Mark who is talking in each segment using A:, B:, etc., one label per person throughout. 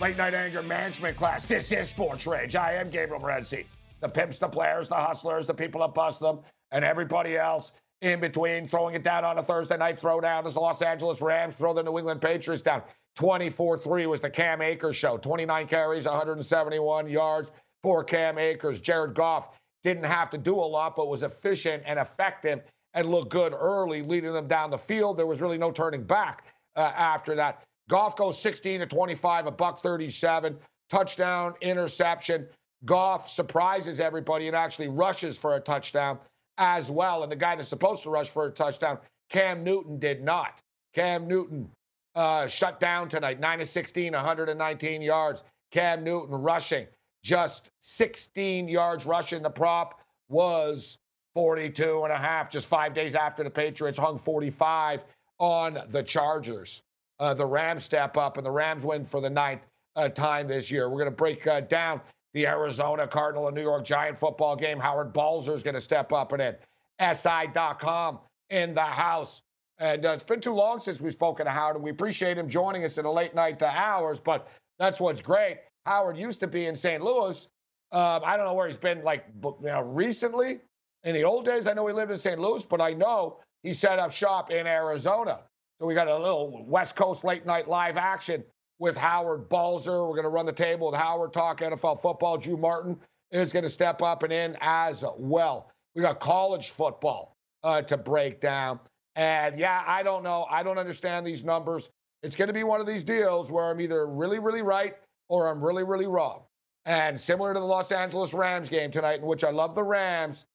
A: Late night anger management class. This is Sports Rage. I am Gabriel Morency. The pimps, the players, the hustlers, the people that bust them, and everybody else in between throwing it down on a Thursday night throwdown as the Los Angeles Rams throw the New England Patriots down. 24 3 was the Cam Akers show. 29 carries, 171 yards for Cam Akers. Jared Goff didn't have to do a lot, but was efficient and effective and looked good early, leading them down the field. There was really no turning back uh, after that. Goff goes 16 to 25, a buck 37, touchdown, interception. Goff surprises everybody and actually rushes for a touchdown as well. And the guy that's supposed to rush for a touchdown, Cam Newton, did not. Cam Newton uh, shut down tonight, 9 of 16, 119 yards. Cam Newton rushing just 16 yards rushing. The prop was 42 and a half, just five days after the Patriots hung 45 on the Chargers. Uh, the Rams step up, and the Rams win for the ninth uh, time this year. We're going to break uh, down the Arizona Cardinal and New York Giant football game. Howard Balzer is going to step up and it. SI.com in the house. And uh, it's been too long since we've spoken to Howard, and we appreciate him joining us in the late night hours. But that's what's great. Howard used to be in St. Louis. Um, I don't know where he's been like you know, recently. In the old days, I know he lived in St. Louis, but I know he set up shop in Arizona. So we got a little West Coast late night live action with Howard Balzer. We're going to run the table with Howard talk NFL football. Drew Martin is going to step up and in as well. We got college football uh, to break down. And yeah, I don't know. I don't understand these numbers. It's going to be one of these deals where I'm either really, really right or I'm really, really wrong. And similar to the Los Angeles Rams game tonight, in which I love the Rams,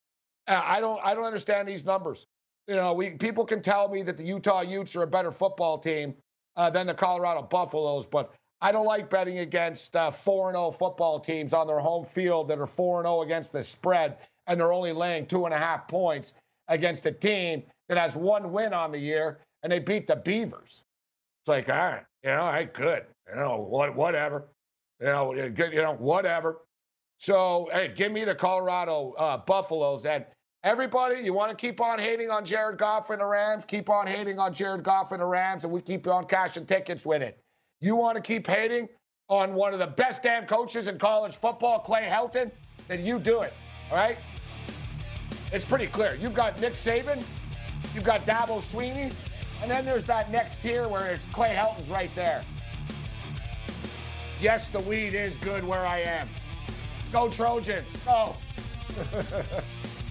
A: uh, I don't, I don't understand these numbers you know, we people can tell me that the Utah Utes are a better football team uh, than the Colorado Buffaloes, but I don't like betting against uh, 4 0 football teams on their home field that are 4 and 0 against the spread and they're only laying two and a half points against a team that has one win on the year and they beat the Beavers. It's like, all right, you know, I could, you know, what, whatever, you know, you know, whatever. So, hey, give me the Colorado uh, Buffaloes and Everybody, you want to keep on hating on Jared Goff and the Rams? Keep on hating on Jared Goff and the Rams, and we keep on cashing tickets with it. You want to keep hating on one of the best damn coaches in college football, Clay Helton? Then you do it. All right? It's pretty clear. You've got Nick Saban, you've got Dabo Swinney, and then there's that next tier where it's Clay Helton's right there. Yes, the weed is good where I am. Go Trojans. Go.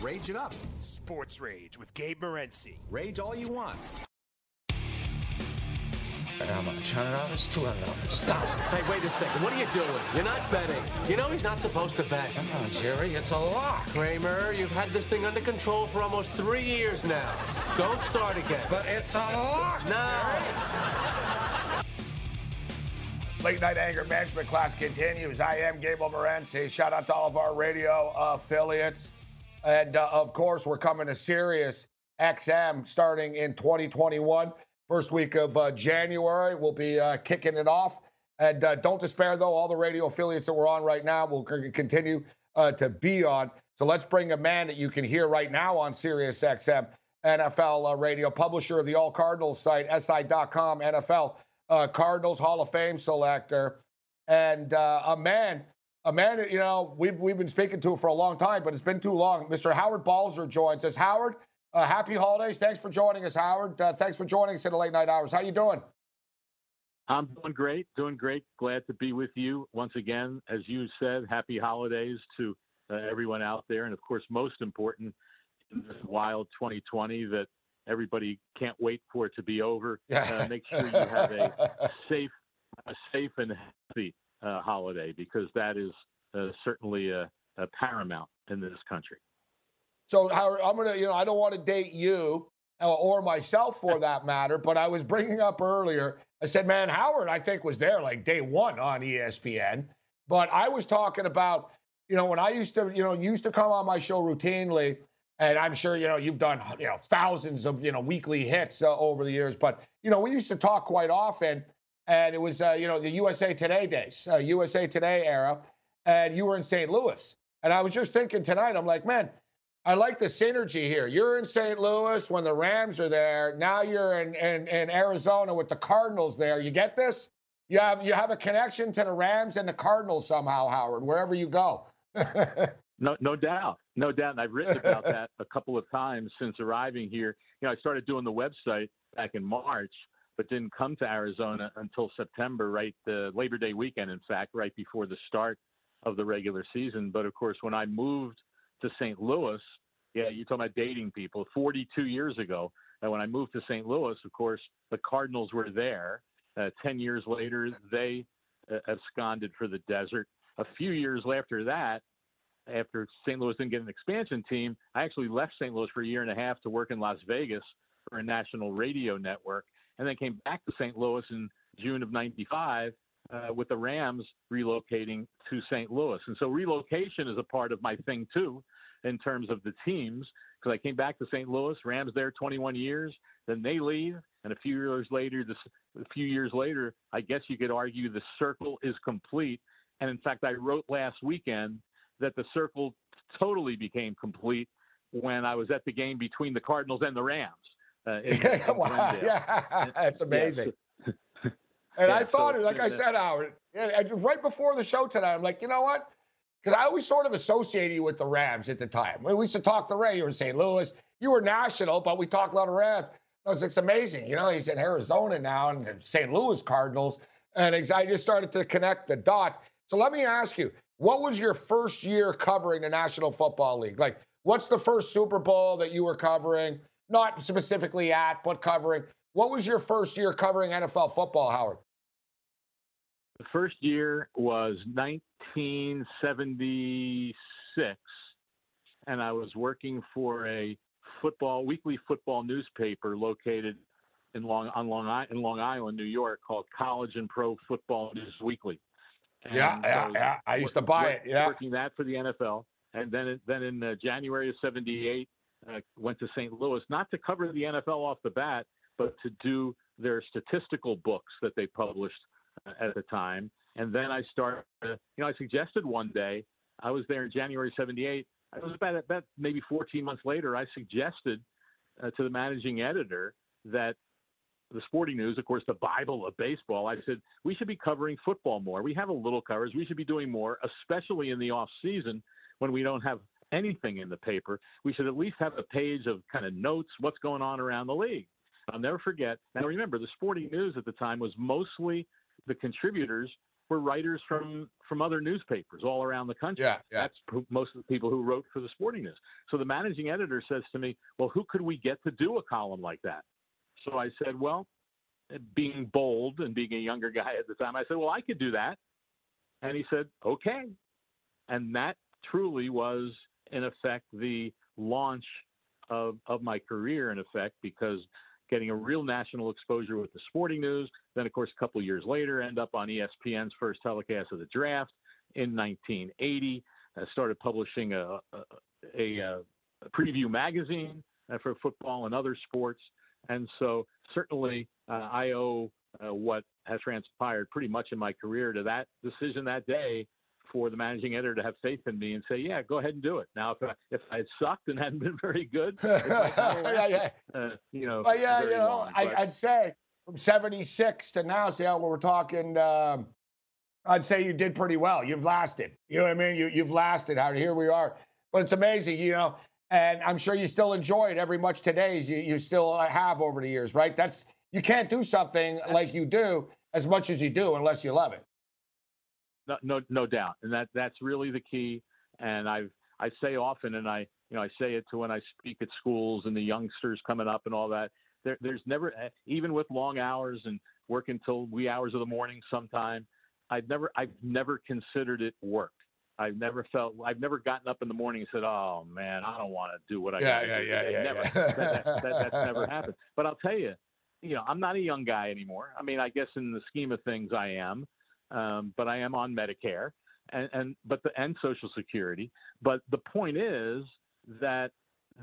B: Rage it up.
C: Sports Rage with Gabe Morency.
B: Rage all you want.
D: How much? Hundred dollars? Two hundred dollars? Thousand?
E: Hey, wait a second. What are you doing? You're not betting. You know he's not supposed to bet.
D: Come on, Jerry. It's a lock.
E: Kramer, you've had this thing under control for almost three years now. Don't start again.
D: But it's a lock.
E: No.
A: Late night anger management class continues. I am Gabriel Morency. Shout out to all of our radio affiliates. And uh, of course, we're coming to Sirius XM starting in 2021. First week of uh, January, we'll be uh, kicking it off. And uh, don't despair, though, all the radio affiliates that we're on right now will c- continue uh, to be on. So let's bring a man that you can hear right now on Sirius XM, NFL uh, radio, publisher of the All Cardinals site, SI.com, NFL Cardinals Hall of Fame selector, and a man a man, you know, we've, we've been speaking to him for a long time, but it's been too long. Mr. Howard Balzer joins us. Howard, uh, happy holidays. Thanks for joining us, Howard. Uh, thanks for joining us in the late night hours. How you doing?
F: I'm doing great, doing great. Glad to be with you once again. As you said, happy holidays to uh, everyone out there, and of course, most important in this wild 2020 that everybody can't wait for it to be over. Uh, make sure you have a safe, a safe and healthy uh, holiday because that is uh, certainly a, a, paramount in this country.
A: So, Howard, I'm gonna, you know, I don't want to date you or myself for that matter, but I was bringing up earlier. I said, man, Howard, I think was there like day one on ESPN, but I was talking about, you know, when I used to, you know, used to come on my show routinely. And I'm sure you know you've done you know thousands of you know weekly hits uh, over the years, but you know we used to talk quite often and it was uh, you know the USA Today days, uh, USA Today era, and you were in St. Louis. And I was just thinking tonight, I'm like, man, I like the synergy here. You're in St. Louis when the Rams are there. Now you're in, in, in Arizona with the Cardinals there. You get this? You have you have a connection to the Rams and the Cardinals somehow, Howard, wherever you go.
F: no, no doubt, no doubt. And I've written about that a couple of times since arriving here. You know, I started doing the website back in March, but didn't come to Arizona until September, right the Labor Day weekend, in fact, right before the start of the regular season. But of course, when I moved to St. Louis, yeah, you're talking about dating people. 42 years ago, and when I moved to St. Louis, of course, the Cardinals were there. Uh, Ten years later, they uh, absconded for the desert. A few years after that, after St. Louis didn't get an expansion team, I actually left St. Louis for a year and a half to work in Las Vegas for a national radio network and then came back to St. Louis in June of 95 uh, with the Rams relocating to St. Louis. And so relocation is a part of my thing too, in terms of the teams, because I came back to St. Louis, Rams there 21 years, then they leave, and a few years later, this, a few years later, I guess you could argue the circle is complete. And in fact, I wrote last weekend that the circle totally became complete when I was at the game between the Cardinals and the Rams. Uh, in,
A: yeah, wow. yeah, that's amazing. and yeah, I thought, so, like I said, Howard, yeah, right before the show tonight, I'm like, you know what? Because I always sort of associated you with the Rams at the time. We used to talk the Ray. You were in St. Louis. You were national, but we talked a lot of Rams. I was like, it's amazing. You know, he's in Arizona now and the St. Louis Cardinals. And I just started to connect the dots. So let me ask you, what was your first year covering the National Football League? Like, what's the first Super Bowl that you were covering? Not specifically at, but covering. What was your first year covering NFL football, Howard?
F: The first year was 1976, and I was working for a football weekly football newspaper located in Long on Long in Long Island, New York, called College and Pro Football News Weekly.
A: And yeah, yeah, so yeah. I used to buy it. Yeah,
F: working that for the NFL, and then then in uh, January of '78, uh, went to St. Louis, not to cover the NFL off the bat, but to do their statistical books that they published uh, at the time. And then I started, uh, you know, I suggested one day, I was there in January 78. It was about, about maybe 14 months later, I suggested uh, to the managing editor that the sporting news, of course, the Bible of baseball. I said we should be covering football more. We have a little coverage. We should be doing more, especially in the off season when we don't have anything in the paper, we should at least have a page of kind of notes, what's going on around the league. I'll never forget. Now, remember, the sporting news at the time was mostly the contributors were writers from from other newspapers all around the country.
A: Yeah, yeah.
F: That's who, most of the people who wrote for the Sporting News. So the managing editor says to me, "Well, who could we get to do a column like that?" So I said, "Well, being bold and being a younger guy at the time, I said, "Well, I could do that." And he said, "Okay." And that truly was, in effect, the launch of of my career. In effect, because getting a real national exposure with the sporting news. Then, of course, a couple years later, end up on ESPN's first telecast of the draft in 1980. I started publishing a, a, a, a preview magazine uh, for football and other sports. And so, certainly, uh, I owe uh, what has transpired pretty much in my career to that decision that day for the managing editor to have faith in me and say, "Yeah, go ahead and do it." Now, if I, if I had sucked and hadn't been very good,
A: yeah, yeah.
F: Uh, you know,
A: well, yeah, you know,
F: long,
A: I, would say from '76 to now, see how we're talking. Um, I'd say you did pretty well. You've lasted. You know what I mean? You you've lasted. How here we are. But it's amazing, you know. And I'm sure you still enjoy it every much today as you, you still have over the years, right? That's you can't do something like you do as much as you do unless you love it
F: no, no, no doubt, and that that's really the key. And I've I say often, and I you know I say it to when I speak at schools and the youngsters coming up and all that. There, there's never eh, even with long hours and working till wee hours of the morning. Sometime I've never I've never considered it work. I've never felt I've never gotten up in the morning and said, "Oh man, I don't want to do what I
A: yeah,
F: got
A: yeah,
F: do."
A: Yeah, yeah,
F: never.
A: yeah.
F: that, that, that, that's never happened. But I'll tell you, you know, I'm not a young guy anymore. I mean, I guess in the scheme of things, I am um, but I am on Medicare and, and but the and Social Security. But the point is that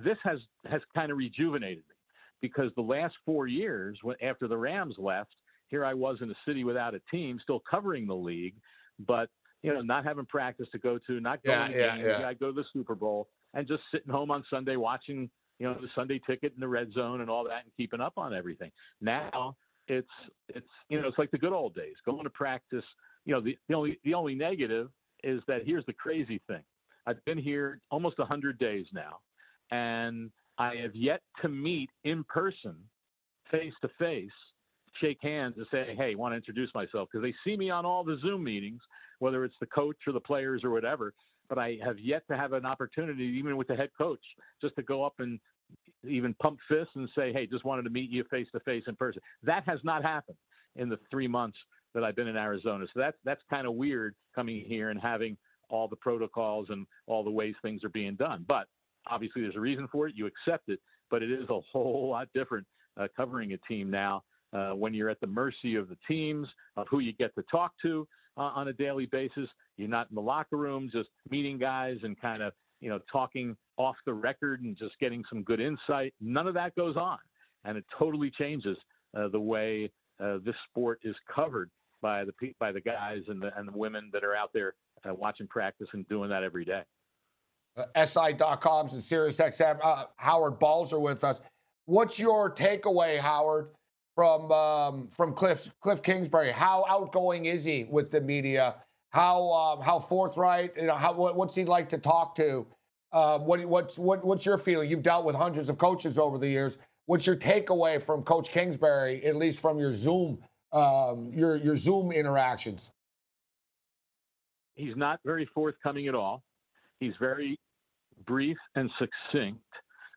F: this has has kind of rejuvenated me because the last four years, when, after the Rams left, here I was in a city without a team, still covering the league, but you know, not having practice to go to, not going
A: yeah,
F: to
A: games.
F: Yeah. I go to the Super Bowl and just sitting home on Sunday watching, you know, the Sunday ticket in the red zone and all that and keeping up on everything. Now it's it's you know it's like the good old days going to practice. You know the, the only the only negative is that here's the crazy thing. I've been here almost 100 days now and i have yet to meet in person face to face shake hands and say hey want to introduce myself? Because they see me on all the zoom meetings whether it's the coach or the players or whatever but i have yet to have an opportunity even with the head coach just to go up and even pump fists and say, "Hey, just wanted to meet you face to face in person." That has not happened in the three months that I've been in Arizona. So that's that's kind of weird coming here and having all the protocols and all the ways things are being done. But obviously, there's a reason for it. You accept it, but it is a whole lot different uh, covering a team now uh, when you're at the mercy of the teams of who you get to talk to uh, on a daily basis. You're not in the locker room just meeting guys and kind of you know talking off the record and just getting some good insight. None of that goes on, and it totally changes uh, the way uh, this sport is covered by the by the guys and the and the women that are out there uh, watching practice and doing that every day.
A: Uh, SI.coms and SiriusXM. Uh, Howard Balzer with us. What's your takeaway, Howard, from um, from Kliff Kliff Kingsbury? How outgoing is he with the media? How um, how forthright? You know, how what, what's he like to talk to? Uh, what, what's what, what's your feeling? You've dealt with hundreds of coaches over the years. What's your takeaway from Coach Kingsbury, at least from your Zoom um, your your Zoom interactions?
F: He's not very forthcoming at all. He's very brief and succinct.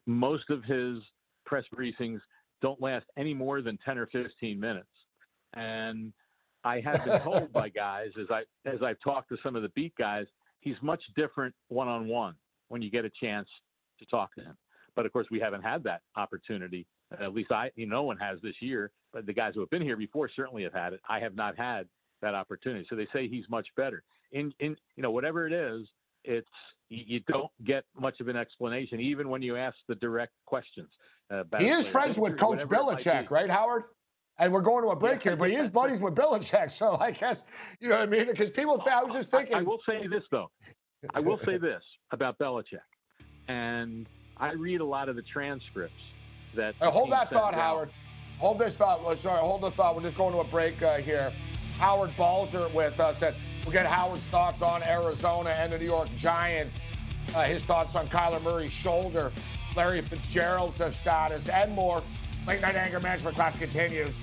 F: Most of his press briefings don't last any more than 10 or 15 minutes. And I have been told by guys as I as I've talked to some of the beat guys, he's much different one on one when you get a chance to talk to him. But of course, we haven't had that opportunity. At least I, you know, no one has this year. But the guys who have been here before certainly have had it. I have not had that opportunity. So they say he's much better. In, in, you know, whatever it is, it's you don't get much of an explanation, even when you ask the direct questions. Uh,
A: he is friends with Coach Belichick, right, Howard? And we're going to a break yeah, here, but he is buddies with Belichick. So I guess you know what I mean. Because people, I was just thinking.
F: I, I will say this though. I will say this about Belichick, and I read a lot of the transcripts that.
A: Right, hold that thought, out. Howard. Hold this thought. Sorry, hold the thought. We're just going to a break uh, here. Howard Balzer with us. And we'll get Howard's thoughts on Arizona and the New York Giants. Uh, his thoughts on Kyler Murray's shoulder, Larry Fitzgerald's uh, status, and more. Late night anger management class continues.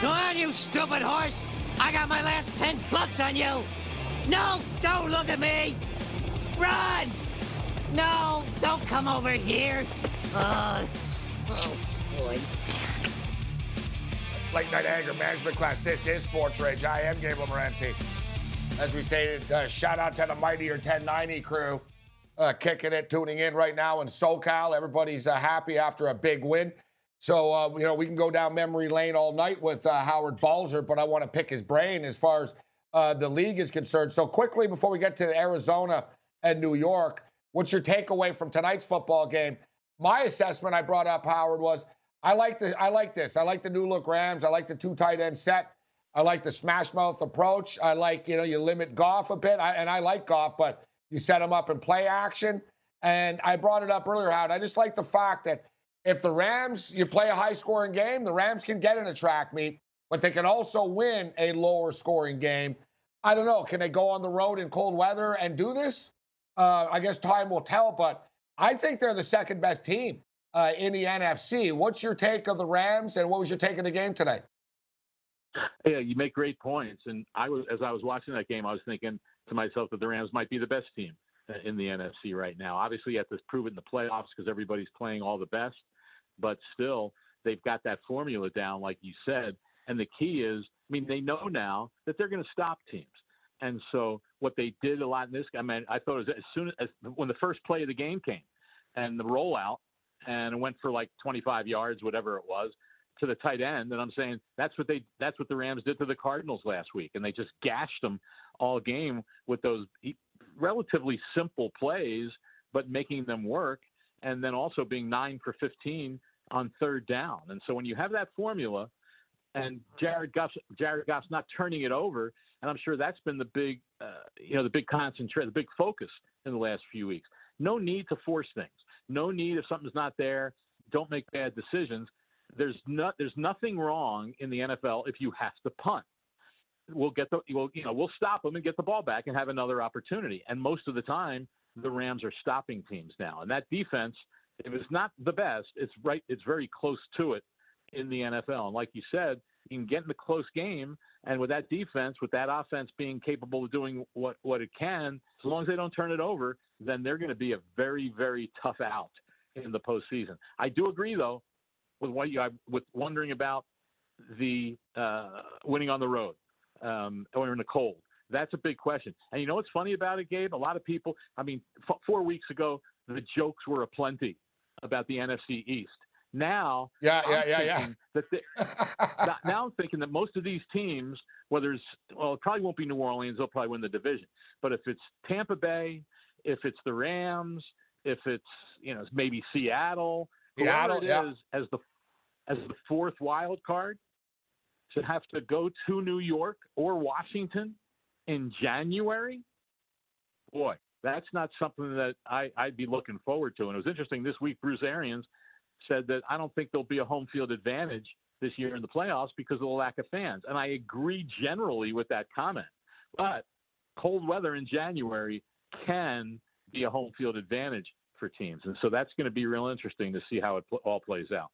B: Go on, you stupid horse! I got my last ten bucks on you! No, don't look at me! Run! No, don't come over here! Uh, oh, boy.
A: Late night anger management class. This is Sports Rage. I am Gabriel Morency. As we stated, uh, shout out to the Mightier 1090 crew. Uh, kicking it, tuning in right now in SoCal. Everybody's uh, happy after a big win. So, uh, you know, we can go down memory lane all night with uh, Howard Balzer, but I want to pick his brain as far as uh, the league is concerned. So, quickly before we get to Arizona and New York, what's your takeaway from tonight's football game? My assessment I brought up, Howard, was I like the I like this. I like the new look Rams. I like the two tight end set. I like the smash mouth approach. I like you know you limit Goff a bit, I, and I like Goff, but you set him up in play action. And I brought it up earlier, Howard. I just like the fact that if the Rams, you play a high scoring game, the Rams can get in a track meet, but they can also win a lower scoring game. I don't know. Can they go on the road in cold weather and do this? Uh, I guess time will tell, but I think they're the second best team uh, in the NFC. What's your take of the Rams, and what was your take of the game today?
F: Yeah, you make great points. And I was, as I was watching that game, I was thinking to myself that the Rams might be the best team uh, in the NFC right now. Obviously, you have to prove it in the playoffs because everybody's playing all the best, but still, they've got that formula down, like you said. And the key is, I mean, they know now that they're going to stop teams. And so what they did a lot in this, game, I mean, I thought it was as soon as when the first play of the game came and the rollout and it went for like 25 yards, whatever it was, to the tight end. And I'm saying that's what they, that's what the Rams did to the Cardinals last week. And they just gashed them all game with those relatively simple plays, but making them work. And then also being nine for 15 on third down. And so when you have that formula, and Jared Goff, Jared Goff's not turning it over, and I'm sure that's been the big, uh, you know, the big concentrate, the big focus in the last few weeks. No need to force things. No need if something's not there, don't make bad decisions. There's not, there's nothing wrong in the NFL if you have to punt. We'll get the, we'll, you know, we'll stop them and get the ball back and have another opportunity. And most of the time, the Rams are stopping teams now, and that defense, if it's not the best, it's right, it's very close to it in the NFL. And like you said, you can get in the close game, and with that defense, with that offense being capable of doing what what it can, as long as they don't turn it over, then they're going to be a very very tough out in the postseason. I do agree though with what you with wondering about the uh, winning on the road um, or in the cold. That's a big question. And you know what's funny about it, Gabe? A lot of people. I mean, f- four weeks ago, the jokes were aplenty about the NFC East. Now,
A: yeah,
F: I'm
A: yeah, yeah, yeah.
F: That they, now I'm thinking that most of these teams, whether it's well, it probably won't be New Orleans, they'll probably win the division. But if it's Tampa Bay, if it's the Rams, if it's you know maybe Seattle,
A: Seattle,
F: whoever it
A: yeah.
F: is as the as the fourth wild card, to have to go to New York or Washington in January, boy, that's not something that I, I'd be looking forward to. And it was interesting this week, Bruce Arians said that I don't think there'll be a home field advantage this year in the playoffs because of the lack of fans. And I agree generally with that comment. But cold weather in January can be a home field advantage for teams. And so that's going to be real interesting to see how it pl- all plays out.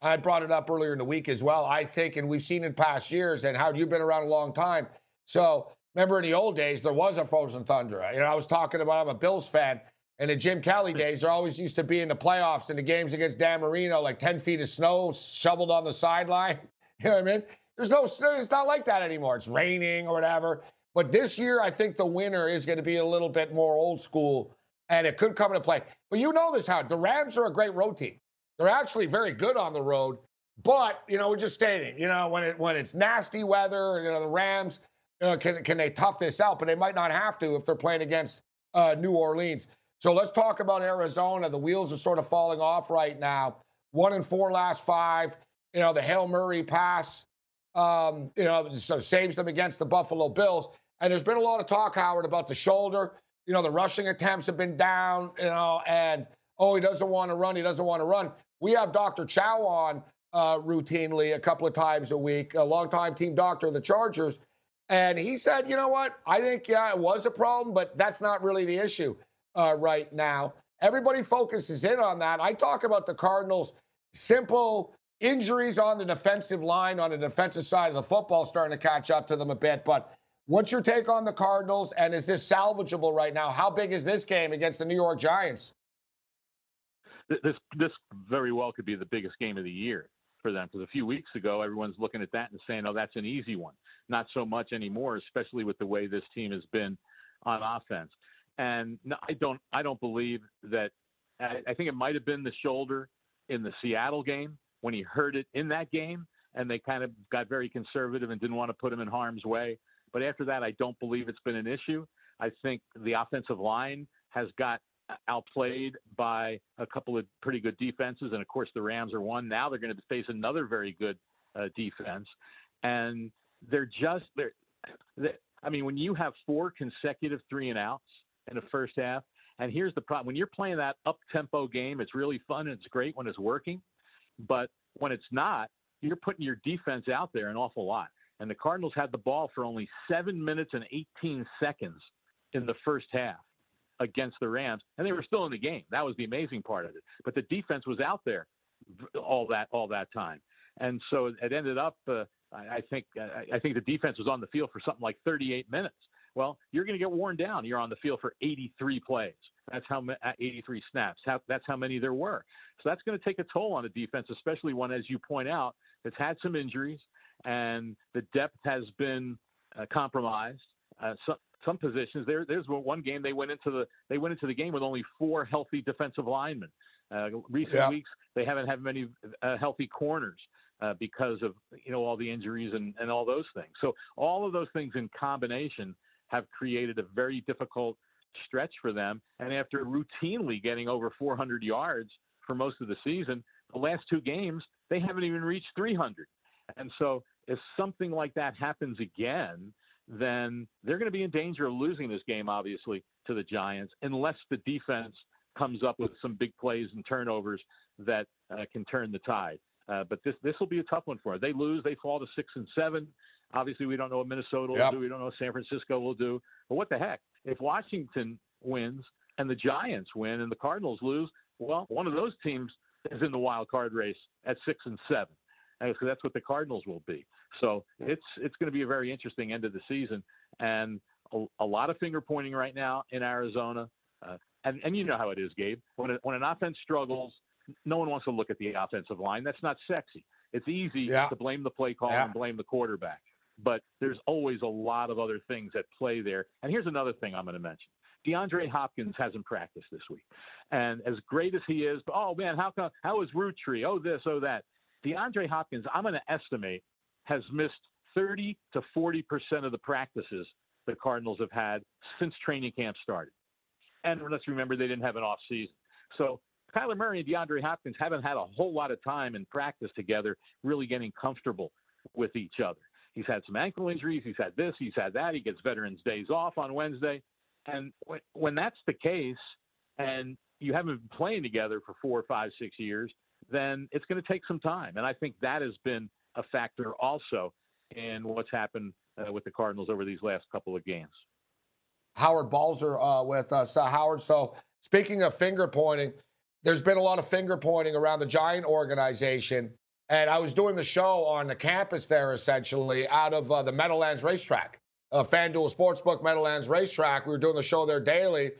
A: I brought it up earlier in the week as well. I think, and we've seen in past years, and how you've been around a long time. So remember in the old days, there was a frozen tundra. You know, I was talking about I'm a Bills fan. In the Jim Kelly days, there always used to be in the playoffs in the games against Dan Marino, like 10 feet of snow shoveled on the sideline. You know what I mean? There's no, it's not like that anymore. It's raining or whatever. But this year, I think the winner is going to be a little bit more old school, and it could come into play. But you know this, how the Rams are a great road team. They're actually very good on the road. But you know, we're just stating, you know, when it when it's nasty weather, you know, the Rams know, can can they tough this out? But they might not have to if they're playing against uh, New Orleans. So let's talk about Arizona. The wheels are sort of falling off right now. One and four last five. You know, the Hail Murray pass, um, you know, so saves them against the Buffalo Bills. And there's been a lot of talk, Howard, about the shoulder. You know, the rushing attempts have been down, you know, and oh, he doesn't want to run. He doesn't want to run. We have Dr. Chao on uh, routinely a couple of times a week, a longtime team doctor of the Chargers. And he said, you know what? I think, yeah, it was a problem, but that's not really the issue uh, right now. Everybody focuses in on that. I talk about the Cardinals' simple injuries on the defensive line, on the defensive side of the football, starting to catch up to them a bit. But what's your take on the Cardinals? And is this salvageable right now? How big is this game against the New York Giants?
F: This this very well could be the biggest game of the year for them because a few weeks ago everyone's looking at that and saying, "Oh, that's an easy one." Not so much anymore, especially with the way this team has been on offense. And no, I don't I don't believe that. I, I think it might have been the shoulder in the Seattle game when he hurt it in that game, and they kind of got very conservative and didn't want to put him in harm's way. But after that, I don't believe it's been an issue. I think the offensive line has got outplayed by a couple of pretty good defenses, and of course the Rams are one. Now they're going to face another very good uh, defense, and they're just they're, they're. I mean, when you have four consecutive three and outs in the first half, and here's the problem: when you're playing that up tempo game, it's really fun and it's great when it's working, but when it's not, you're putting your defense out there an awful lot. And the Cardinals had the ball for only seven minutes and 18 seconds in the first half against the Rams, and they were still in the game. That was the amazing part of it. But the defense was out there all that all that time, and so it ended up. Uh, I think I think the defense was on the field for something like 38 minutes. Well, you're going to get worn down. You're on the field for 83 plays. That's how 83 snaps. That's how many there were. So that's going to take a toll on the defense, especially one, as you point out, that's had some injuries and the depth has been uh, compromised. Uh, some positions there. There's one game they went into the they went into the game with only four healthy defensive linemen. Uh, recent yeah. weeks they haven't had many uh, healthy corners uh, because of you know all the injuries and, and all those things. So all of those things in combination have created a very difficult stretch for them. And after routinely getting over 400 yards for most of the season, the last two games they haven't even reached 300. And so if something like that happens again, then they're going to be in danger of losing this game, obviously, to the Giants, unless the defense comes up with some big plays and turnovers that uh, can turn the tide. Uh, but this this will be a tough one for them. They lose, they fall to six and seven. Obviously, we don't know what Minnesota will yep. do. We don't know what San Francisco will do. But what the heck? If Washington wins and the Giants win and the Cardinals lose, well, one of those teams is in the wild card race at six and seven. And so that's what the Cardinals will be. So it's it's going to be a very interesting end of the season, and a, a lot of finger pointing right now in Arizona. Uh, and and you know how it is, Gabe. When it, when an offense struggles, no one wants to look at the offensive line. That's not sexy. It's easy yeah. to blame the play call yeah. and blame the quarterback, but there's always a lot of other things at play there. And here's another thing I'm going to mention. DeAndre Hopkins hasn't practiced this week, and as great as he is, oh man, how come? How is route tree? Oh this, oh that. DeAndre Hopkins, I'm going to estimate has missed 30 to 40 percent of the practices the Cardinals have had since training camp started. And let's remember they didn't have an off season. So Kyler Murray and DeAndre Hopkins haven't had a whole lot of time in practice together, really getting comfortable with each other. He's had some ankle injuries. He's had this. He's had that. He gets Veterans Days off on Wednesday. And when that's the case, and you haven't been playing together for four, five, six years, then it's going to take some time. And I think that has been a factor also in what's happened uh, with the Cardinals over these last couple of games.
A: Howard Balzer uh, with us. Uh, Howard, so speaking of finger pointing, there's been a lot of finger pointing around the Giant organization. And I was doing the show on the campus there, essentially, out of uh, the Meadowlands racetrack, uh, FanDuel Sportsbook Meadowlands racetrack. We were doing the show there daily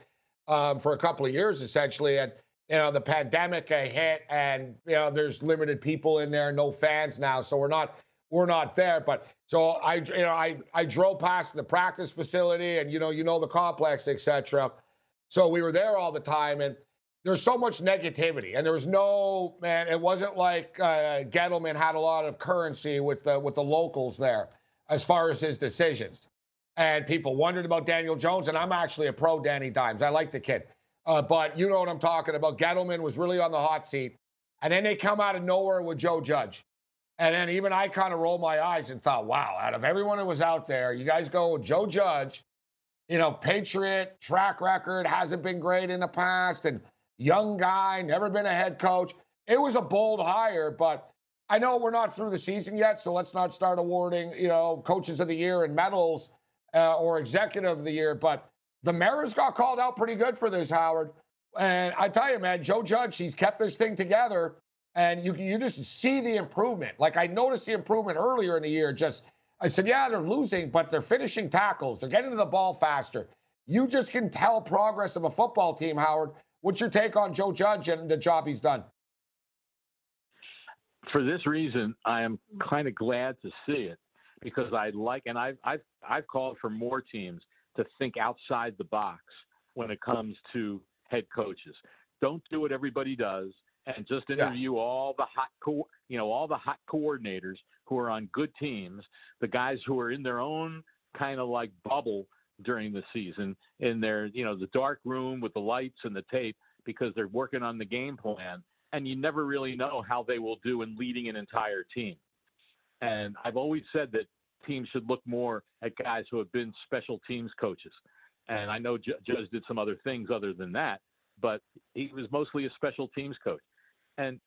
A: um, for a couple of years, essentially. And, you know, the pandemic hit, and, you know, there's limited people in there, no fans now. So we're not we're not there. But so I, you know, I I drove past the practice facility, and you know, you know the complex, etc. So we were there all the time, and there's so much negativity, and there was no man. It wasn't like uh, Gettleman had a lot of currency with the with the locals there as far as his decisions. And people wondered about Daniel Jones, and I'm actually a pro Danny Dimes. I like the kid, uh, but you know what I'm talking about. Gettleman was really on the hot seat, and then they come out of nowhere with Joe Judge. And then even I kind of rolled my eyes and thought, wow, out of everyone who was out there, you guys go with Joe Judge, you know, Patriot, track record, hasn't been great in the past, and young guy, never been a head coach. It was a bold hire, but I know we're not through the season yet, so let's not start awarding, you know, coaches of the year and medals uh, or executive of the year. But the Maras got called out pretty good for this, Howard. And I tell you, man, Joe Judge, he's kept this thing together and you you just see the improvement. Like I noticed the improvement earlier in the year. Just I said, yeah, they're losing, but they're finishing tackles. They're getting to the ball faster. You just can tell progress of a football team, Howard. What's your take on Joe Judge and the job he's done?
F: For this reason, I am kind of glad to see it because I like, and I've I've I've called for more teams to think outside the box when it comes to head coaches. Don't do what everybody does and just interview yeah. all the hot co- you know all the hot coordinators who are on good teams the guys who are in their own kind of like bubble during the season in their you know the dark room with the lights and the tape because they're working on the game plan and you never really know how they will do in leading an entire team and i've always said that teams should look more at guys who have been special teams coaches and i know judge did some other things other than that but he was mostly a special teams coach and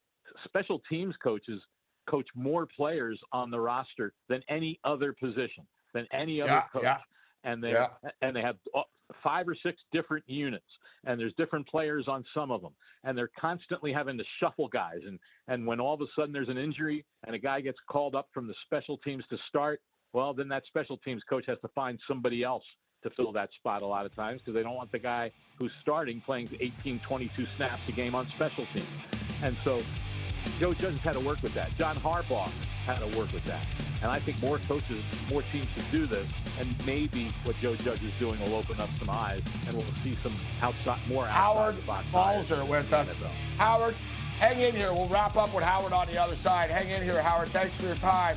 F: special teams coaches coach more players on the roster than any other position, than any other
A: yeah,
F: coach.
A: Yeah.
F: And they
A: yeah.
F: and they have uh, five or six different units, and there's different players on some of them, and they're constantly having to shuffle guys. And and when all of a sudden there's an injury and a guy gets called up from the special teams to start, well, then that special teams coach has to find somebody else to fill that spot a lot of times because they don't want the guy who's starting playing 18, 22 snaps a game on special teams. And so Joe Judge has had to work with that. John Harbaugh had to work with that. And I think more coaches, more teams should do this. And maybe what Joe Judge is doing will open up some eyes, and we'll see some outside, more outside
A: Howard
F: box
A: Balzer with us. Howard, hang in here. We'll wrap up with Howard on the other side. Hang in here, Howard. Thanks for your time.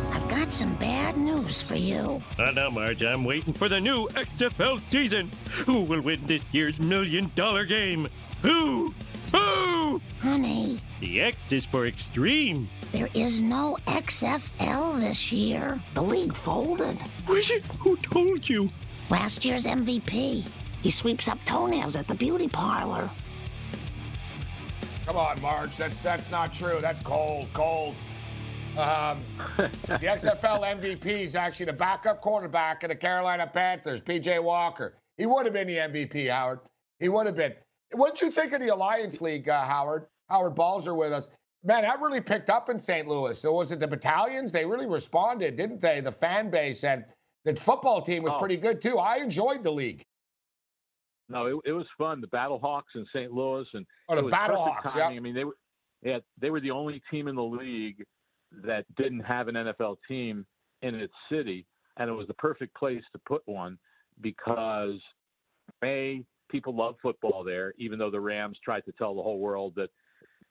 B: I've got some bad news for you.
G: Uh, now, Marge, I'm waiting for the new XFL season. Who will win this year's million dollar game? Who? Who?
B: Honey.
G: The X is for extreme.
B: There is no XFL this year. The league folded.
G: Was it? Who told you?
B: Last year's MVP. He sweeps up toenails at the beauty parlor.
A: Come on, Marge. That's that's not true. That's cold, cold. Um, the XFL MVP is actually the backup quarterback of the Carolina Panthers, PJ Walker. He would have been the MVP, Howard. He would have been. What did you think of the Alliance League, uh, Howard? Howard Balzer with us. Man, that really picked up in St. Louis. So was it the battalions? They really responded, didn't they? The fan base and the football team was oh. pretty good too. I enjoyed the league.
F: No, it, it was fun. The Battle Hawks in St. Louis and
A: oh, the Battle Hawks. Yeah.
F: I mean, they were yeah, they were the only team in the league that didn't have an NFL team in its city, and it was the perfect place to put one because a people love football there, even though the Rams tried to tell the whole world that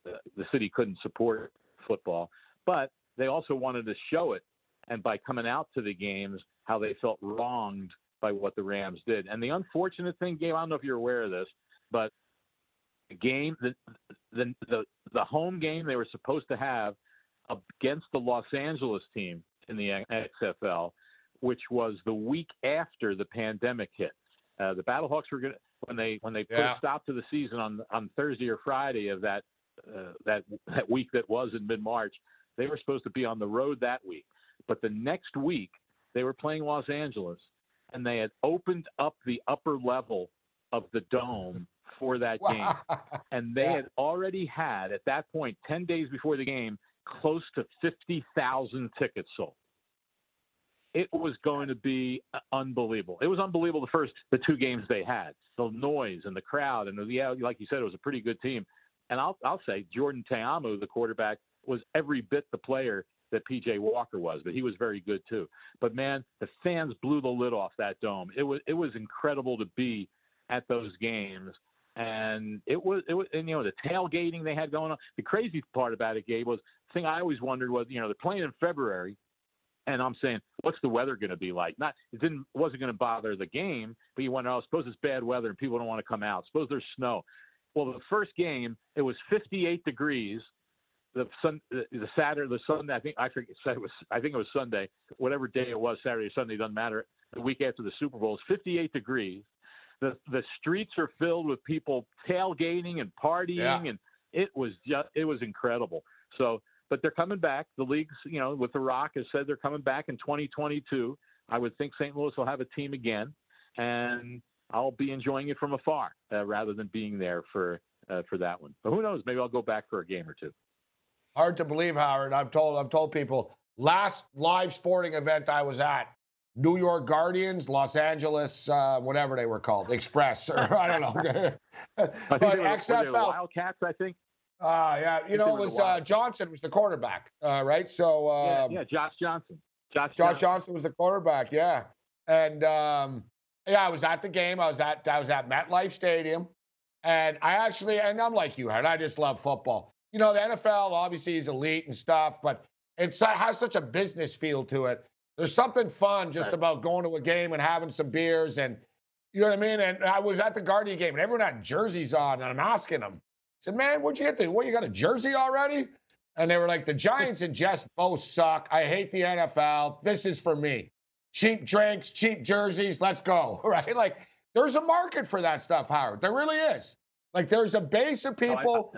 F: the city couldn't support football, but they also wanted to show it, and by coming out to the games, how they felt wronged by what the Rams did. And the unfortunate thing, Gabe, I don't know if you're aware of this, but the game, the the the, the home game they were supposed to have against the Los Angeles team in the XFL, which was the week after the pandemic hit. Uh, the Battlehawks were going to when they when they put
A: Yeah.
F: a stop to the season on on Thursday or Friday of that uh, that that week that was in mid March. They were supposed to be on the road that week, but the next week they were playing Los Angeles, and they had opened up the upper level of the dome for that game, and they had already had at that point ten days before the game close to fifty thousand tickets sold it was going to be unbelievable. It was unbelievable the first the two games they had. The noise and the crowd and the, yeah, like you said, it was a pretty good team. And I'll I'll say Jordan Ta'amu, the quarterback, was every bit the player that PJ Walker was, but he was very good too. But man, the fans blew the lid off that dome. It was it was incredible to be at those games. And it was, it was, and you know, the tailgating they had going on. The crazy part about it, Gabe, was thing I always wondered was, you know, they're playing in February, and I'm saying, what's the weather going to be like? Not it didn't wasn't going to bother the game, but you wonder, oh, suppose it's bad weather and people don't want to come out. Suppose there's snow. Well, the first game it was 58 degrees. The sun, the, the Saturday, the Sunday, I think I forget. It was I think it was Sunday, whatever day it was, Saturday or Sunday doesn't matter. The week after the Super Bowl, is 58 degrees. The the streets are filled with people tailgating and partying,
A: Yeah.
F: and it was just it was incredible. So but they're coming back. The leagues, you know, with The Rock has said they're coming back in 2022. I would think St. Louis will have a team again, and I'll be enjoying it from afar uh, rather than being there for uh, for that one. But who knows? Maybe I'll go back for a game or two.
A: Hard to believe, Howard. I've told I've told people last live sporting event I was at, New York Guardians, Los Angeles, uh, whatever they were called, Express, or I don't know.
F: I think
A: but
F: they were, were they the
A: XFL,
F: Wildcats, I think.
A: Uh, yeah, you know, it was uh, Johnson was the quarterback, uh, right? So
F: yeah,
A: um,
F: yeah, Josh Johnson. Josh,
A: Josh Johnson was the quarterback, yeah. And um, yeah, I was at the game. I was at I was at MetLife Stadium, and I actually and I'm like you, Howard. I just love football. You know, the NFL obviously is elite and stuff, but it has such a business feel to it. There's something fun just about going to a game and having some beers and you know what I mean. And I was at the Guardian game, and everyone had jerseys on, and I'm asking them, said, "Man, where'd you get the? What you got a jersey already?" And they were like, the Giants and Jets both suck. I hate the NFL. This is for me. Cheap drinks, cheap jerseys, let's go. Right? Like, there's a market for that stuff, Howard. There really is. Like, there's a base of people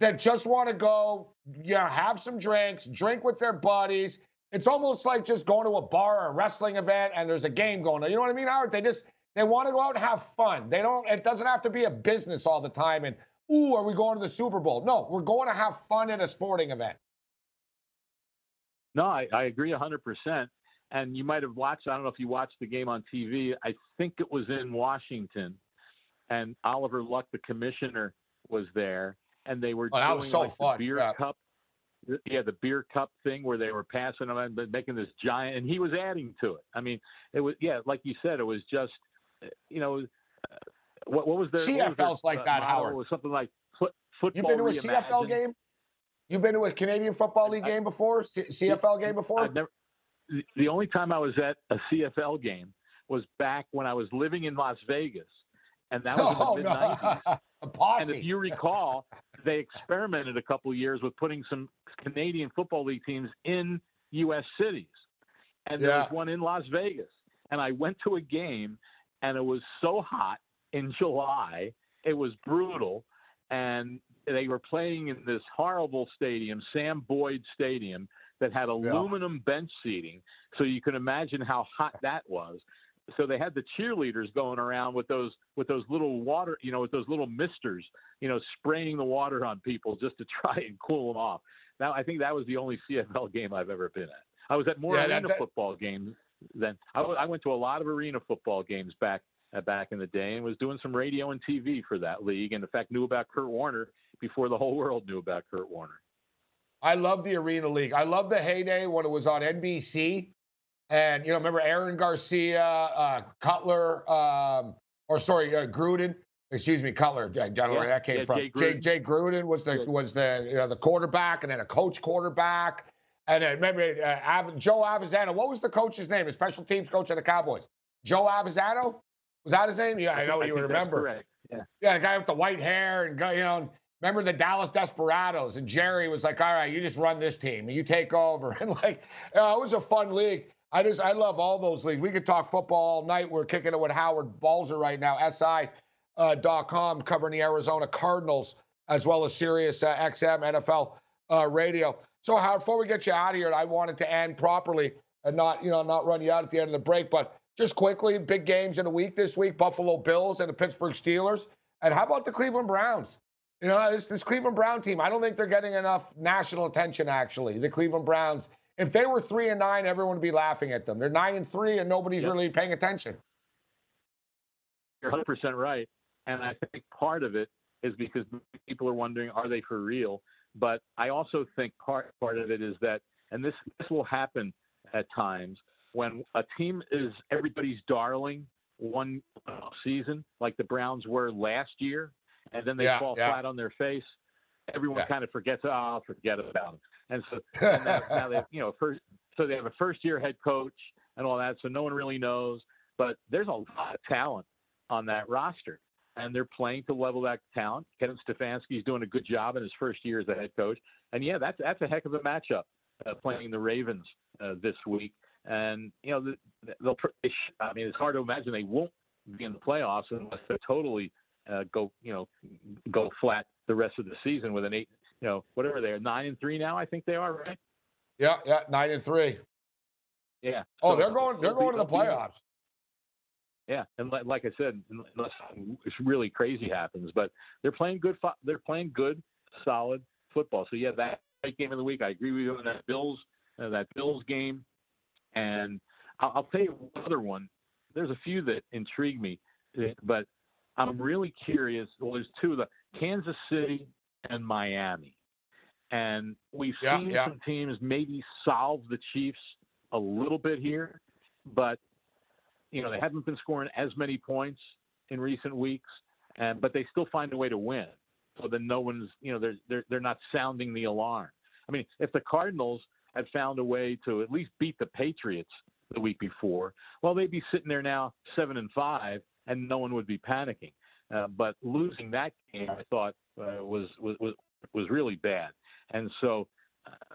A: that just want to go, you know, have some drinks, drink with their buddies. It's almost like just going to a bar or a wrestling event and there's a game going on. You know what I mean, Howard? They just they want to go out and have fun. They don't. It doesn't have to be a business all the time. And ooh, are we going to the Super Bowl? No, we're going to have fun at a sporting event.
F: No, I, I agree 100%. And you might have watched, I don't know if you watched the game on TV. I think it was in Washington. And Oliver Luck, the commissioner, was there. And they were
A: Oh,
F: doing
A: so
F: like
A: fun,
F: the beer
A: yeah.
F: cup. Yeah, the beer cup thing where they were passing them and making this giant, and he was adding to it. I mean, it was yeah, like you said, it was just, you know, what, what was their what was their,
A: CFL's like
F: uh,
A: that? Howard.
F: Was something like foot, football.
A: You've been to a CFL game? You've been to a Canadian Football League game before? C- CFL game before?
F: Never. the- The only time I was at a CFL game was back when I was living in Las Vegas, and that was
A: oh
F: in the mid
A: no,
F: '90s.
A: a posse.
F: And if you recall, they experimented a couple years with putting some Canadian Football League teams in U.S. cities, and there was one in Las Vegas. And I went to a game, and it was so hot in July, it was brutal, and they were playing in this horrible stadium, Sam Boyd Stadium, that had aluminum bench seating, so you can imagine how hot that was. So they had the cheerleaders going around with those with those little water, you know, with those little misters, you know, spraying the water on people just to try and cool them off. Now I think that was the only CFL game I've ever been at. I was at more
A: Yeah,
F: arena
A: that-
F: football games than I went to a lot of arena football games back back in the day and was doing some radio and TV for that league, and in fact knew about Kurt Warner before the whole world knew about Kurt Warner.
A: I love the Arena League. I love the heyday when it was on NBC. And, you know, remember Aaron Garcia, uh, Cutler, um, or sorry, uh, Gruden? excuse me, Cutler. I don't know where that came
F: yeah,
A: from.
F: Jay
A: Jay,
F: Gruden.
A: Jay Gruden was the was the you know the quarterback, and then a coach quarterback, and then remember uh, Av- Joe Avezzano. What was the coach's name? Special teams coach of the Cowboys. Joe Avezzano. Was that his name? Yeah, I know
F: I
A: you remember.
F: correct. Yeah.
A: Yeah, the guy with the white hair and go, you know, remember the Dallas Desperados and Jerry was like, "All right, you just run this team and you take over." And like, uh, it was a fun league. I just I love all those leagues. We could talk football all night. We're kicking it with Howard Balzer right now. SI uh, dot com covering the Arizona Cardinals as well as Sirius uh, XM NFL uh, radio. So Howard, before we get you out of here, I wanted to end properly and not you know not run you out at the end of the break, but just quickly, big games in a week this week: Buffalo Bills and the Pittsburgh Steelers. And how about the Cleveland Browns? You know, this, this Cleveland Brown team, I don't think they're getting enough national attention, actually. The Cleveland Browns. If they were three and nine, everyone would be laughing at them. They're nine and three, and nobody's
F: Yep.
A: really paying attention.
F: You're 100% right. And I think part of it is because people are wondering, are they for real? But I also think part part of it is that, and this this will happen at times when a team is everybody's darling one season, like the Browns were last year, and then they
A: Yeah,
F: fall
A: yeah.
F: flat on their face. Everyone
A: Yeah.
F: kind of forgets, oh, I'll forget about them. And so and now, now they, you know, first, so they have a first year head coach and all that, so no one really knows. But there's a lot of talent on that roster, and they're playing to level that talent. Kevin Stefanski's doing a good job in his first year as a head coach, and yeah, that's that's a heck of a matchup uh, playing the Ravens uh, this week. And you know, they'll. They I mean, it's hard to imagine they won't be in the playoffs unless they totally uh, go, you know, go flat the rest of the season with an eight, you know, whatever they are, nine and three now. I think they are, right?
A: Yeah, yeah, nine and three.
F: Yeah.
A: Oh,
F: So
A: they're going. They're going to the playoffs.
F: Yeah, and li- like I said, unless something really crazy happens, but they're playing good. They're playing good, solid football. So yeah, that game of the week. I agree with you on that Bills, uh, that Bills game, and I'll, I'll tell you another one. There's a few that intrigue me, eh, but I'm really curious. Well, there's two: of the Kansas City and Miami, and we've
A: Yeah,
F: seen
A: yeah.
F: some teams maybe solve the Chiefs a little bit here, but you know, they haven't been scoring as many points in recent weeks, and but they still find a way to win. So then no one's, you know, they're they're they're not sounding the alarm. I mean, if the Cardinals had found a way to at least beat the Patriots the week before, well, they'd be sitting there now seven and five, and no one would be panicking. Uh, but losing that game, I thought uh, was was was really bad. And so, uh,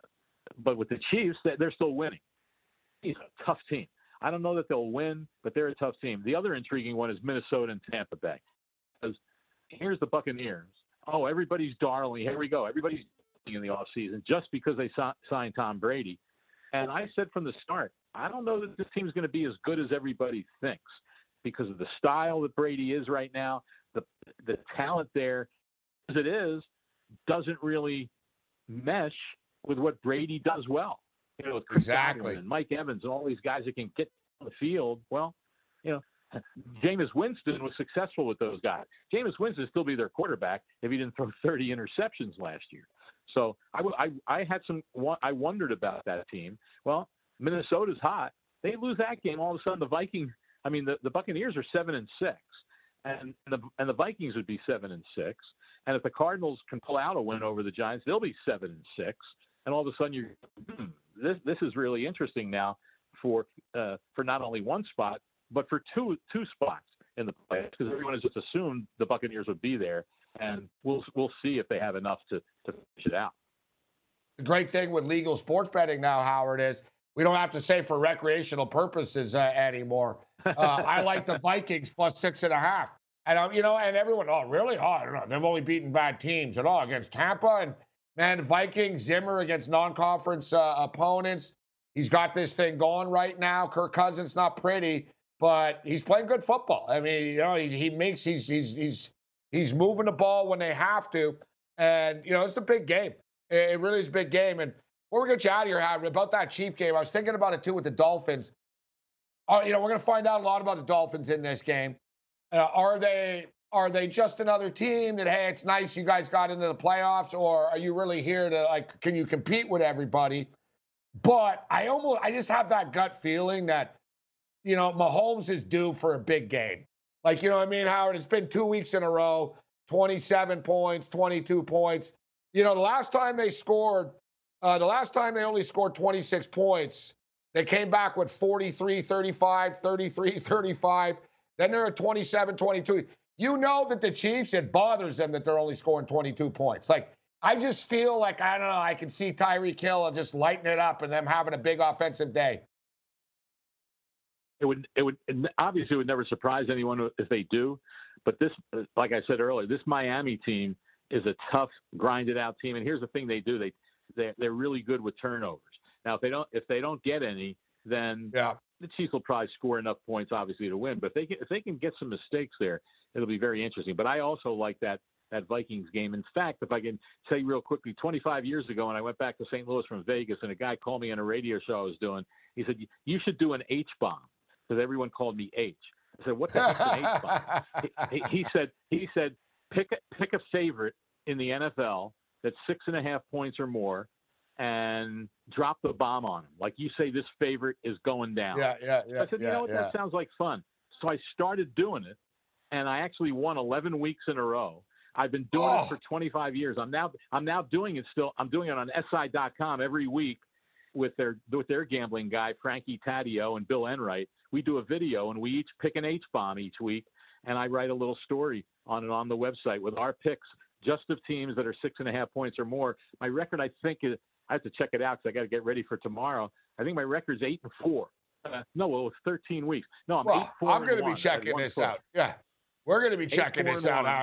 F: but with the Chiefs, they- they're still winning. He's a tough team. I don't know that they'll win, but they're a tough team. The other intriguing one is Minnesota and Tampa Bay. Because here's the Buccaneers. Oh, everybody's darling. Here we go. Everybody's in the offseason just because they si- signed Tom Brady. And I said from the start, I don't know that this team's going to be as good as everybody thinks because of the style that Brady is right now. The the talent there, as it is, doesn't really mesh with what Brady does well. You know, Chris
A: Exactly.
F: And Mike Evans and all these guys that can get on the field. Well, you know, Jameis Winston was successful with those guys. Jameis Winston would still be their quarterback if he didn't throw 30 interceptions last year. So I I had some, I wondered about that team. Well, Minnesota's hot. They lose that game, all of a sudden the Vikings, I mean, the, the Buccaneers are seven and six, and the and the Vikings would be seven and six. And if the Cardinals can pull out a win over the Giants, they'll be seven and six. And all of a sudden, you're hmm, this this is really interesting now for uh, for not only one spot but for two two spots in the playoffs because everyone has just assumed the Buccaneers would be there, and we'll we'll see if they have enough to to finish it out.
A: The great thing with legal sports betting now, Howard, is we don't have to say for recreational purposes uh, anymore. Uh, I like the Vikings plus six and a half. And, um, you know, and everyone, oh, really? Oh, I don't know. They've only beaten bad teams at all against Tampa. And, man, Vikings, Zimmer against non conference uh, opponents. He's got this thing going right now. Kirk Cousins, not pretty, but he's playing good football. I mean, you know, he, he makes, he's, he's, he's, he's moving the ball when they have to. And, you know, it's a big game. It really is a big game. And before we get you out of here, Howard, about that Chief game, I was thinking about it too with the Dolphins. Uh, you know, we're going to find out a lot about the Dolphins in this game. Uh, are they are they just another team that hey, it's nice you guys got into the playoffs, or are you really here to like can you compete with everybody? But I almost I just have that gut feeling that you know Mahomes is due for a big game. Like, you know what I mean, Howard? It's been two weeks in a row 27 points, 22 points. You know, the last time they scored, uh, the last time they only scored 26 points, they came back with 43 35, 33 35. Then they're at 27 22. You know that the Chiefs, it bothers them that they're only scoring 22 points. Like, I just feel like, I don't know, I can see Tyreek Hill just lighting it up and them having a big offensive day.
F: It would, it would, obviously, it would never surprise anyone if they do. But this, like I said earlier, this Miami team is a tough, grinded out team. And here's the thing they do: they they they're really good with turnovers. Now, if they don't if they don't get any, then
A: yeah.
F: the Chiefs will probably score enough points, obviously, to win. But if they can, if they can get some mistakes there, it'll be very interesting. But I also like that that Vikings game. In fact, if I can say real quickly, 25 years ago, when I went back to St. Louis from Vegas, and a guy called me on a radio show I was doing, he said, "You should do an H bomb," because everyone called me H. I said, "What the heck's an H bomb?" he, he said, "He said pick a, pick a favorite in the NFL that's six and a half points or more, and drop the bomb on him. Like you say, this favorite is going down."
A: Yeah, yeah, yeah.
F: I said,
A: yeah,
F: "You know what?
A: yeah.
F: That sounds like fun." So I started doing it, and I actually won 11 weeks in a row. I've been doing
A: Oh.
F: it for 25 years. I'm now I'm now doing it still. I'm doing it on SI.com every week with their with their gambling guy Frankie Taddeo and Bill Enright. We do a video and we each pick an H bomb each week, and I write a little story on it on the website with our picks just of teams that are six and a half points or more. My record, I think, is I have to check it out because I got to get ready for tomorrow. I think my record's eight and four. Uh, no, well, it's 13 weeks. No, I'm eight
A: Well,
F: four.
A: I'm going to be checking this
F: foot.
A: out. Yeah. We're going to be
F: Eight,
A: checking this out,
F: one.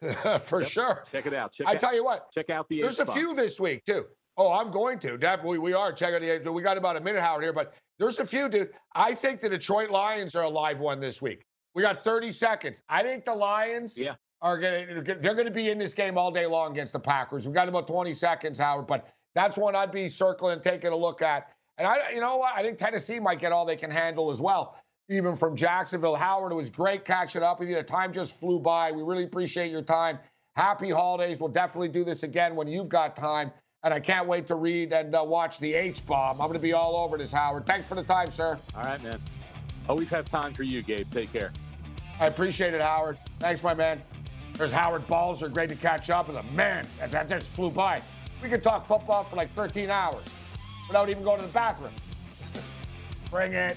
A: Howard. For
F: Yep.
A: sure.
F: Check it out. Check
A: I
F: out,
A: tell you what,
F: check out the H
A: there's a few this week, too. Oh, I'm going to. Definitely. We are checking the We got about a minute, Howard, here, but there's a few, dude. I think the Detroit Lions are a live one this week. We got 30 seconds. I think the Lions
F: Yeah.
A: are going to, they're going to be in this game all day long against the Packers. We got about 20 seconds, Howard, but that's one I'd be circling and taking a look at. And I, you know what? I think Tennessee might get all they can handle as well, even from Jacksonville. Howard, it was great catching up with you. The time just flew by. We really appreciate your time. Happy holidays. We'll definitely do this again when you've got time. And I can't wait to read and uh, watch the H bomb. I'm going to be all over this, Howard. Thanks for the time, sir.
F: All right, man. Always have time for you, Gabe. Take care.
A: I appreciate it, Howard. Thanks, my man. There's Howard Balzer. Great to catch up with him. Man, that, that just flew by. We could talk football for like 13 hours without even going to the bathroom. Bring it.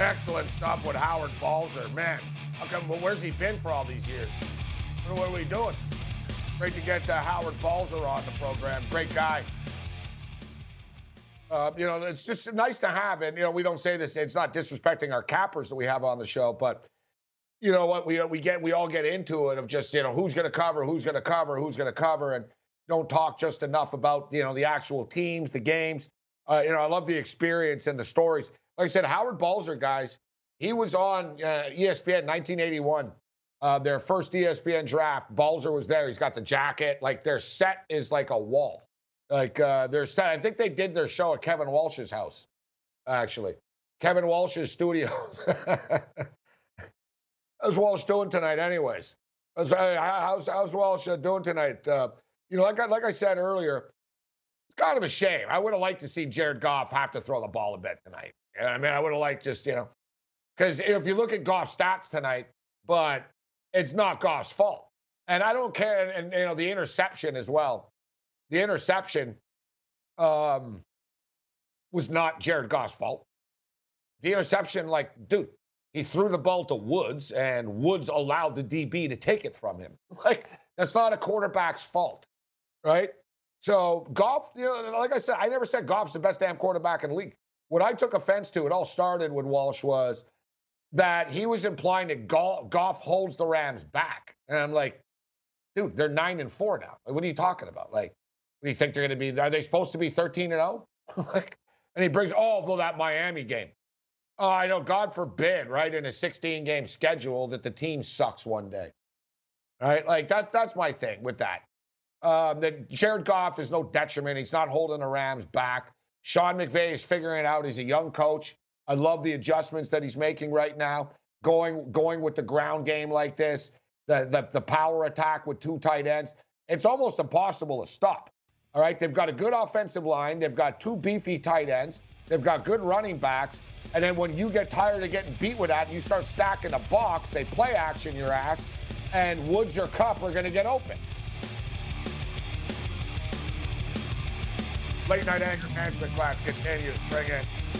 A: Excellent stuff with Howard Balzer. Man, how come, well, where's he been for all these years? What, are we doing? Great to get uh, Howard Balzer on the program. Great guy. Uh, you know, it's just nice to have it. You know, we don't say this, it's not disrespecting our cappers that we have on the show, but you know what, we, we get, we all get into it of just, you know, who's going to cover, who's going to cover, who's going to cover, and don't talk just enough about, you know, the actual teams, the games. Uh, you know, I love the experience and the stories. Like I said, Howard Balzer, guys, he was on uh, ESPN 1981, uh, their first ESPN draft. Balzer was there. He's got the jacket. Like their set is like a wall. Like uh, their set. I think they did their show at Kevin Walsh's house, actually. Kevin Walsh's studio. How's Walsh doing tonight, anyways? How's, uh, how's, how's Walsh uh, doing tonight? Uh, you know, like I, like I said earlier, it's kind of a shame. I would have liked to see Jared Goff have to throw the ball a bit tonight. I mean, I would have liked just, you know, because if you look at Goff's stats tonight, but it's not Goff's fault. And I don't care. And, and you know, the interception as well. The interception um, was not Jared Goff's fault. The interception, like, dude, he threw the ball to Woods, and Woods allowed the DB to take it from him. Like, that's not a quarterback's fault, right? So Goff, you know, like I said, I never said Goff's the best damn quarterback in the league. What I took offense to, it all started with Walsh was that he was implying that Goff, holds the Rams back, and I'm like, dude, they're nine and four now. Like, what are you talking about? Like, do you think they're going to be? Are they supposed to be 13 and 0? like, and he brings, oh, well, that Miami game. Oh, I know. God forbid, right? In a 16 game schedule, that the team sucks one day. Right? Like that's that's my thing with that. Um, that Jared Goff is no detriment. He's not holding the Rams back. Sean McVay is figuring out. He's a young coach. I love the adjustments that he's making right now. Going going with the ground game like this, the the, the power attack with two tight ends. It's almost impossible to stop. All right, they've got a good offensive line. They've got two beefy tight ends. They've got good running backs. And then when you get tired of getting beat with that, you start stacking the box. They play action your ass, and Woods or Kupp are going to get open. Late night anger management class continues. Bring in.